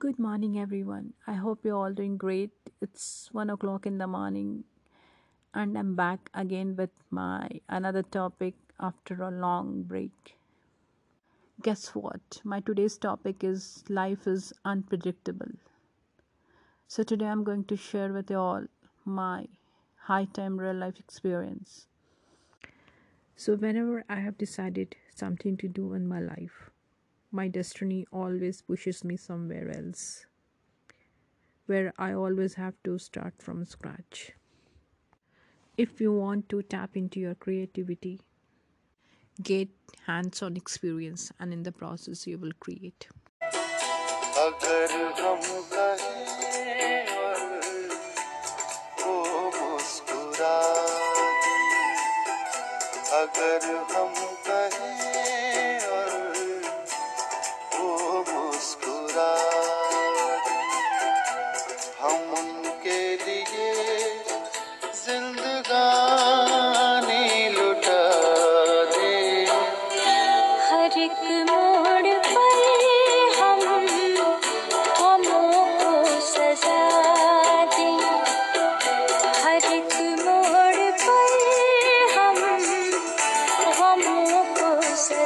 Good morning, everyone. I hope you're all doing great. It's one o'clock in the morning, and I'm back again with my another topic after a long break. Guess what? My today's topic is life is unpredictable. So today I'm going to share with you all my high time real life experience. So whenever I have decided something to do in my life, my destiny always pushes me somewhere else where I always have to start from scratch. If you want to tap into your creativity, get hands on experience, and in the process, you will create. अगर हम कहें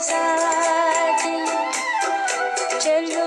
सजा दें चलो